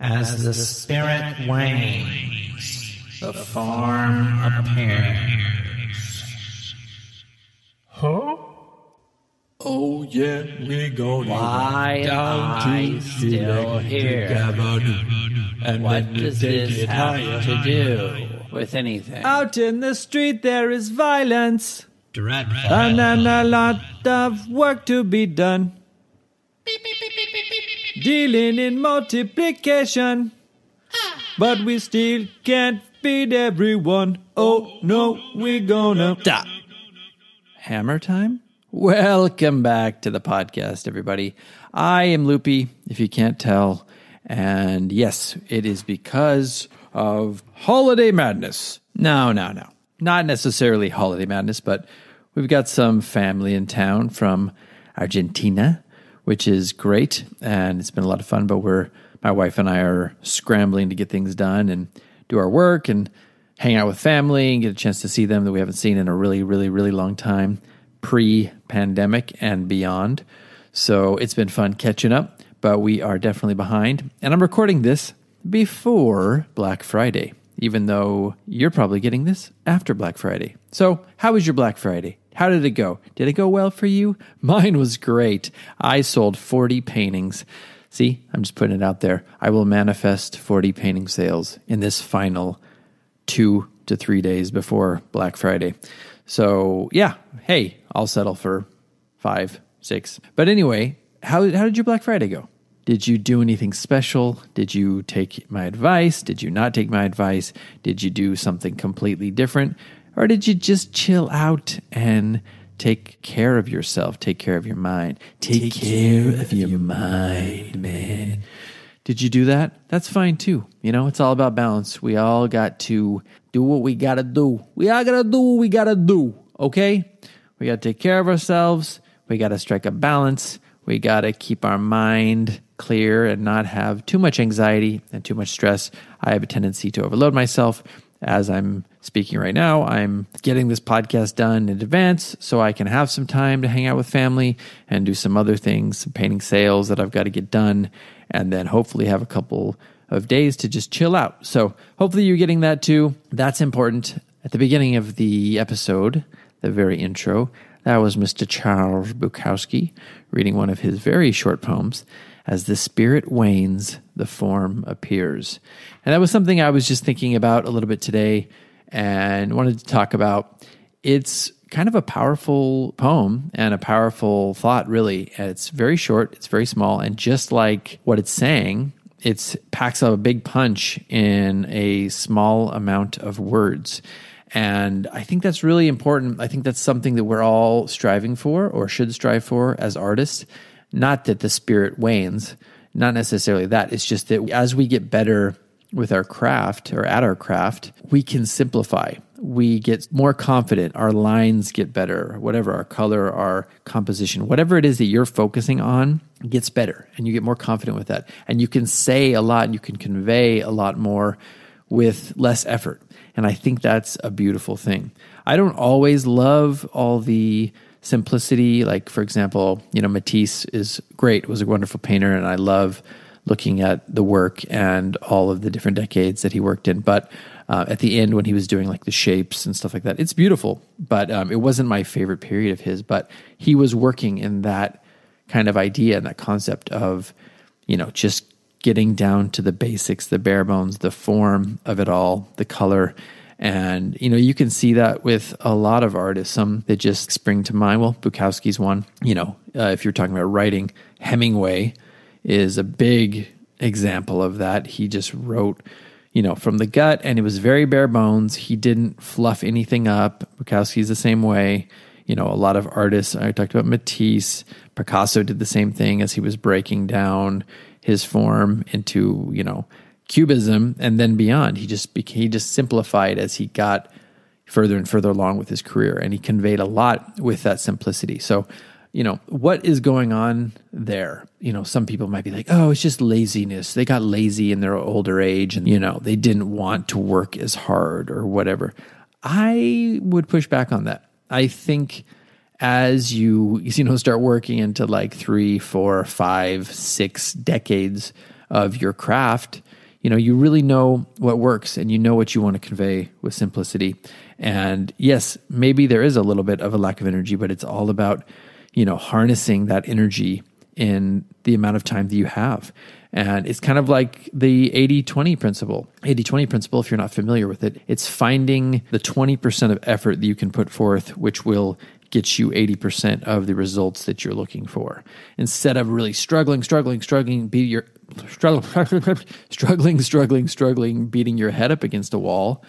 As the spirit wanes, the form appears. Huh? Oh yeah, we gonna Why down am I to still Select here? Avenue, and What does this have higher. to do with anything? Out in the street there is violence Dreadful. and then a lot of work to be done. Dealing in multiplication, but we still can't feed everyone. Oh no, we're gonna Stop. Hammer time? Welcome back to the podcast, everybody. I am Loopy, if you can't tell. And yes, it is because of holiday madness. No, no, no. Not necessarily holiday madness, but we've got some family in town from Argentina, which is great. And it's been a lot of fun, but we're, my wife and I are scrambling to get things done and do our work and hang out with family and get a chance to see them that we haven't seen in a really, really, really long time, pre pandemic and beyond. So it's been fun catching up, but we are definitely behind. And I'm recording this before Black Friday, even though you're probably getting this after Black Friday. So, how was your Black Friday? How did it go? Did it go well for you? Mine was great. I sold 40 paintings. See, I'm just putting it out there. I will manifest 40 painting sales in this final two to three days before Black Friday. So yeah, hey, I'll settle for five, six. But anyway, how how did your Black Friday go? Did you do anything special? Did you take my advice? Did you not take my advice? Did you do something completely different? Or did you just chill out and take care of yourself? Take care of your mind. Take, care of your mind, man. Did you do that? That's fine too. You know, it's all about balance. We all got to do what we got to do. We all got to do what we got to do, okay? We got to take care of ourselves. We got to strike a balance. We got to keep our mind clear and not have too much anxiety and too much stress. I have a tendency to overload myself. As I'm speaking right now, I'm getting this podcast done in advance so I can have some time to hang out with family and do some other things, some painting sales that I've got to get done, and then hopefully have a couple of days to just chill out. So hopefully you're getting that too. That's important. At the beginning of the episode, the very intro, that was Mr. Charles Bukowski reading one of his very short poems. As the spirit wanes, the form appears. And that was something I was just thinking about a little bit today and wanted to talk about. It's kind of a powerful poem and a powerful thought, really. It's very short, it's very small, and just like what it's saying, it packs a big punch in a small amount of words. And I think that's really important. I think that's something that we're all striving for or should strive for as artists. Not that the spirit wanes, not necessarily that. It's just that as we get better with our craft or at our craft, we can simplify. We get more confident. Our lines get better, whatever our color, our composition, whatever it is that you're focusing on gets better and you get more confident with that. And you can say a lot and you can convey a lot more with less effort. And I think that's a beautiful thing. I don't always love all the simplicity. Like, for example, you know, Matisse is great, was a wonderful painter, and I love looking at the work and all of the different decades that he worked in. But uh, at the end, when he was doing like the shapes and stuff like that, it's beautiful. But um, it wasn't my favorite period of his. But he was working in that kind of idea and that concept of, you know, just getting down to the basics, the bare bones, the form of it all, the color. And, you know, you can see that with a lot of artists. Some that just spring to mind. Well, Bukowski's one. You know, uh, if you're talking about writing, Hemingway is a big example of that. He just wrote, you know, from the gut and it was very bare bones. He didn't fluff anything up. Bukowski's the same way. You know, a lot of artists, I talked about Matisse, Picasso did the same thing as he was breaking down his form into you know cubism and then beyond. He just became, he just simplified as he got further and further along with his career, and he conveyed a lot with that simplicity. So, you know, what is going on there? You know, some people might be like, "Oh, it's just laziness. They got lazy in their older age, and you know, they didn't want to work as hard or whatever." I would push back on that. I think as you you know start working into like three, four, five, six decades of your craft, you know you really know what works and you know what you want to convey with simplicity. And yes, maybe there is a little bit of a lack of energy, but it's all about you know harnessing that energy in the amount of time that you have. And it's kind of like the 80 20 principle. 80 20 principle, if you're not familiar with it, it's finding the 20% of effort that you can put forth, which will gets you 80% of the results that you're looking for. Instead of really struggling, struggling, struggling, beat your struggling, struggling, struggling, beating your head up against a wall.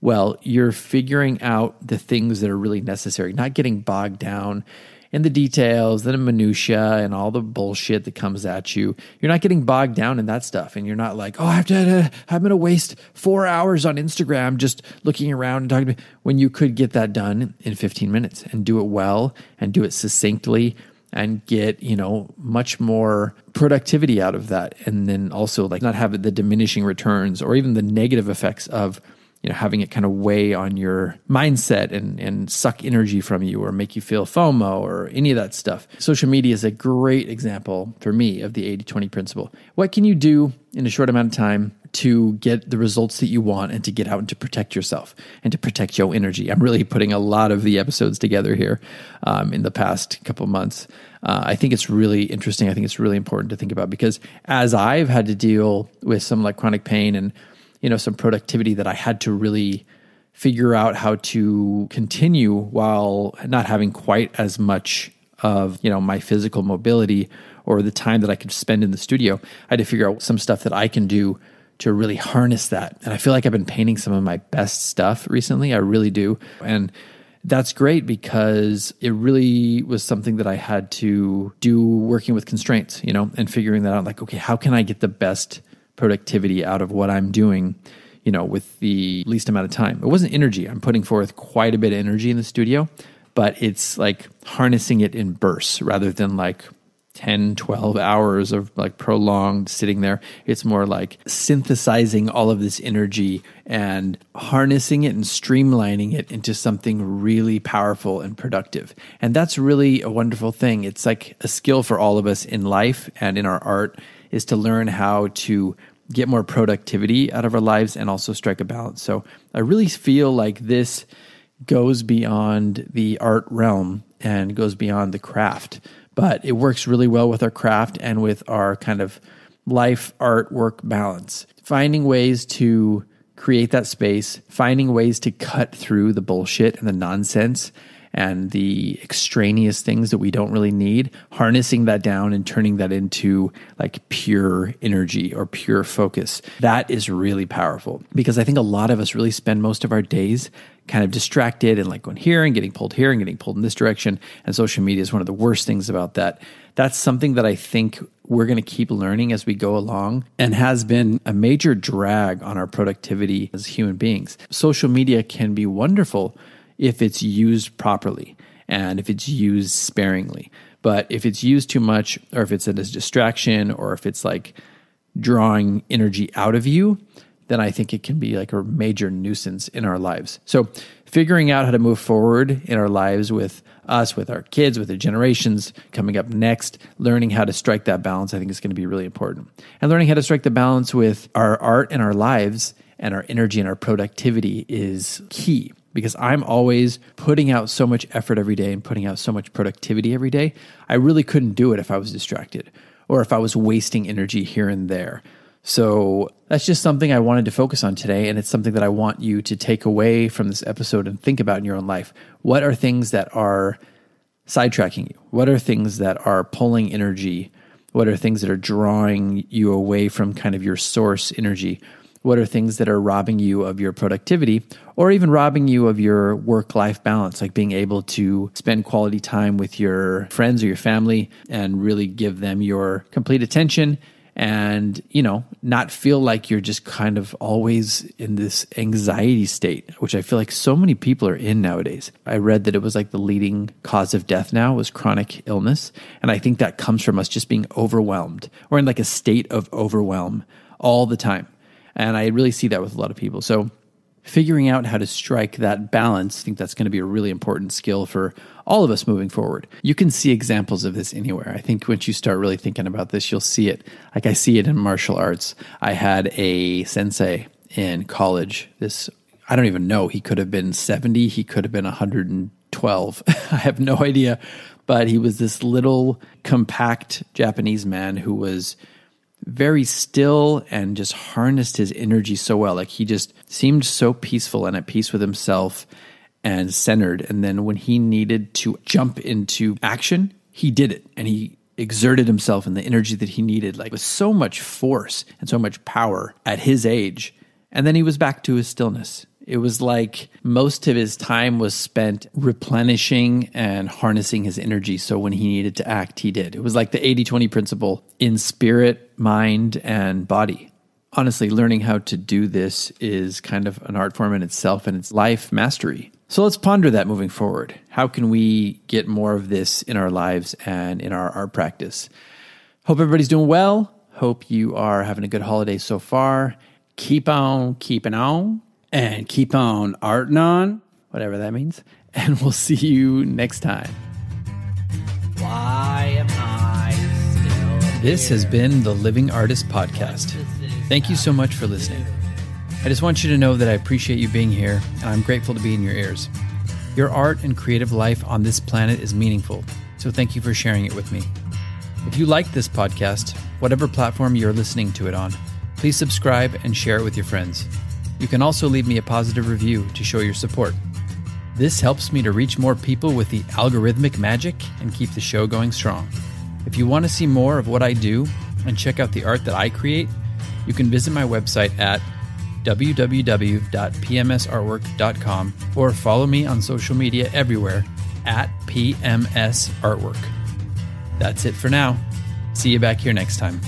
Well, you're figuring out the things that are really necessary, not getting bogged down in the details, the minutia, and all the bullshit that comes at you. You're not getting bogged down in that stuff, and you're not like, oh, I have to. Uh, I'm going to waste four hours on Instagram just looking around and talking to me. When you could get that done in 15 minutes and do it well and do it succinctly and get you know much more productivity out of that and then also like not have the diminishing returns or even the negative effects of you know having it kind of weigh on your mindset and and suck energy from you or make you feel FOMO or any of that stuff. Social media is a great example for me of the 80/20 principle. What can you do in a short amount of time to get the results that you want and to get out and to protect yourself and to protect your energy. I'm really putting a lot of the episodes together here um, in the past couple months. Uh, I think it's really interesting. I think it's really important to think about because as I've had to deal with some like chronic pain and you know some productivity that I had to really figure out how to continue while not having quite as much of you know my physical mobility or the time that I could spend in the studio. I had to figure out some stuff that I can do to really harness that. And I feel like I've been painting some of my best stuff recently. I really do. And that's great because it really was something that I had to do working with constraints, you know, and figuring that out like, okay, how can I get the best productivity out of what I'm doing, you know, with the least amount of time. It wasn't energy. I'm putting forth quite a bit of energy in the studio, but it's like harnessing it in bursts rather than like 10, 12 hours of like prolonged sitting there. It's more like synthesizing all of this energy and harnessing it and streamlining it into something really powerful and productive. And that's really a wonderful thing. It's like a skill for all of us in life and in our art is to learn how to get more productivity out of our lives and also strike a balance. So I really feel like this goes beyond the art realm and goes beyond the craft, but it works really well with our craft and with our kind of life art work balance. Finding ways to create that space, finding ways to cut through the bullshit and the nonsense and the extraneous things that we don't really need, harnessing that down and turning that into like pure energy or pure focus. That is really powerful because I think a lot of us really spend most of our days kind of distracted and like going here and getting pulled here and getting pulled in this direction. And social media is one of the worst things about that. That's something that I think we're going to keep learning as we go along and has been a major drag on our productivity as human beings. Social media can be wonderful if it's used properly and if it's used sparingly. But if it's used too much, or if it's a distraction, or if it's like drawing energy out of you, then I think it can be like a major nuisance in our lives. So, figuring out how to move forward in our lives with us, with our kids, with the generations coming up next, learning how to strike that balance, I think is going to be really important. And learning how to strike the balance with our art and our lives and our energy and our productivity is key because I'm always putting out so much effort every day and putting out so much productivity every day. I really couldn't do it if I was distracted or if I was wasting energy here and there. So that's just something I wanted to focus on today. And it's something that I want you to take away from this episode and think about in your own life. What are things that are sidetracking you? What are things that are pulling energy? What are things that are drawing you away from kind of your source energy? What are things that are robbing you of your productivity or even robbing you of your work life balance, like being able to spend quality time with your friends or your family and really give them your complete attention and you know not feel like you're just kind of always in this anxiety state which i feel like so many people are in nowadays. I read that it was like the leading cause of death now was chronic illness and i think that comes from us just being overwhelmed. Or in like a state of overwhelm all the time and i really see that with a lot of people. So figuring out how to strike that balance, I think that's going to be a really important skill for all of us moving forward. You can see examples of this anywhere. I think once you start really thinking about this, you'll see it. Like I see it in martial arts. I had a sensei in college. This, I don't even know. He could have been 70, he could have been 112. I have no idea. But he was this little, compact Japanese man who was very still and just harnessed his energy so well. Like he just seemed so peaceful and at peace with himself and centered. And then when he needed to jump into action, he did it and he exerted himself and the energy that he needed, like with so much force and so much power at his age. And then he was back to his stillness. It was like most of his time was spent replenishing and harnessing his energy. So when he needed to act, he did. It was like the 80 20 principle in spirit, mind, and body. Honestly, learning how to do this is kind of an art form in itself and it's life mastery. So let's ponder that moving forward. How can we get more of this in our lives and in our art practice? Hope everybody's doing well. Hope you are having a good holiday so far. Keep on keeping on and keep on arting on, whatever that means. And we'll see you next time. Why am I still This has been the Living Artist Podcast. Thank you so much for listening. I just want you to know that I appreciate you being here, and I'm grateful to be in your ears. Your art and creative life on this planet is meaningful, so thank you for sharing it with me. If you like this podcast, whatever platform you're listening to it on, please subscribe and share it with your friends. You can also leave me a positive review to show your support. This helps me to reach more people with the algorithmic magic and keep the show going strong. If you want to see more of what I do and check out the art that I create, you can visit my website at www.pmsartwork.com or follow me on social media everywhere at PMS Artwork. That's it for now. See you back here next time.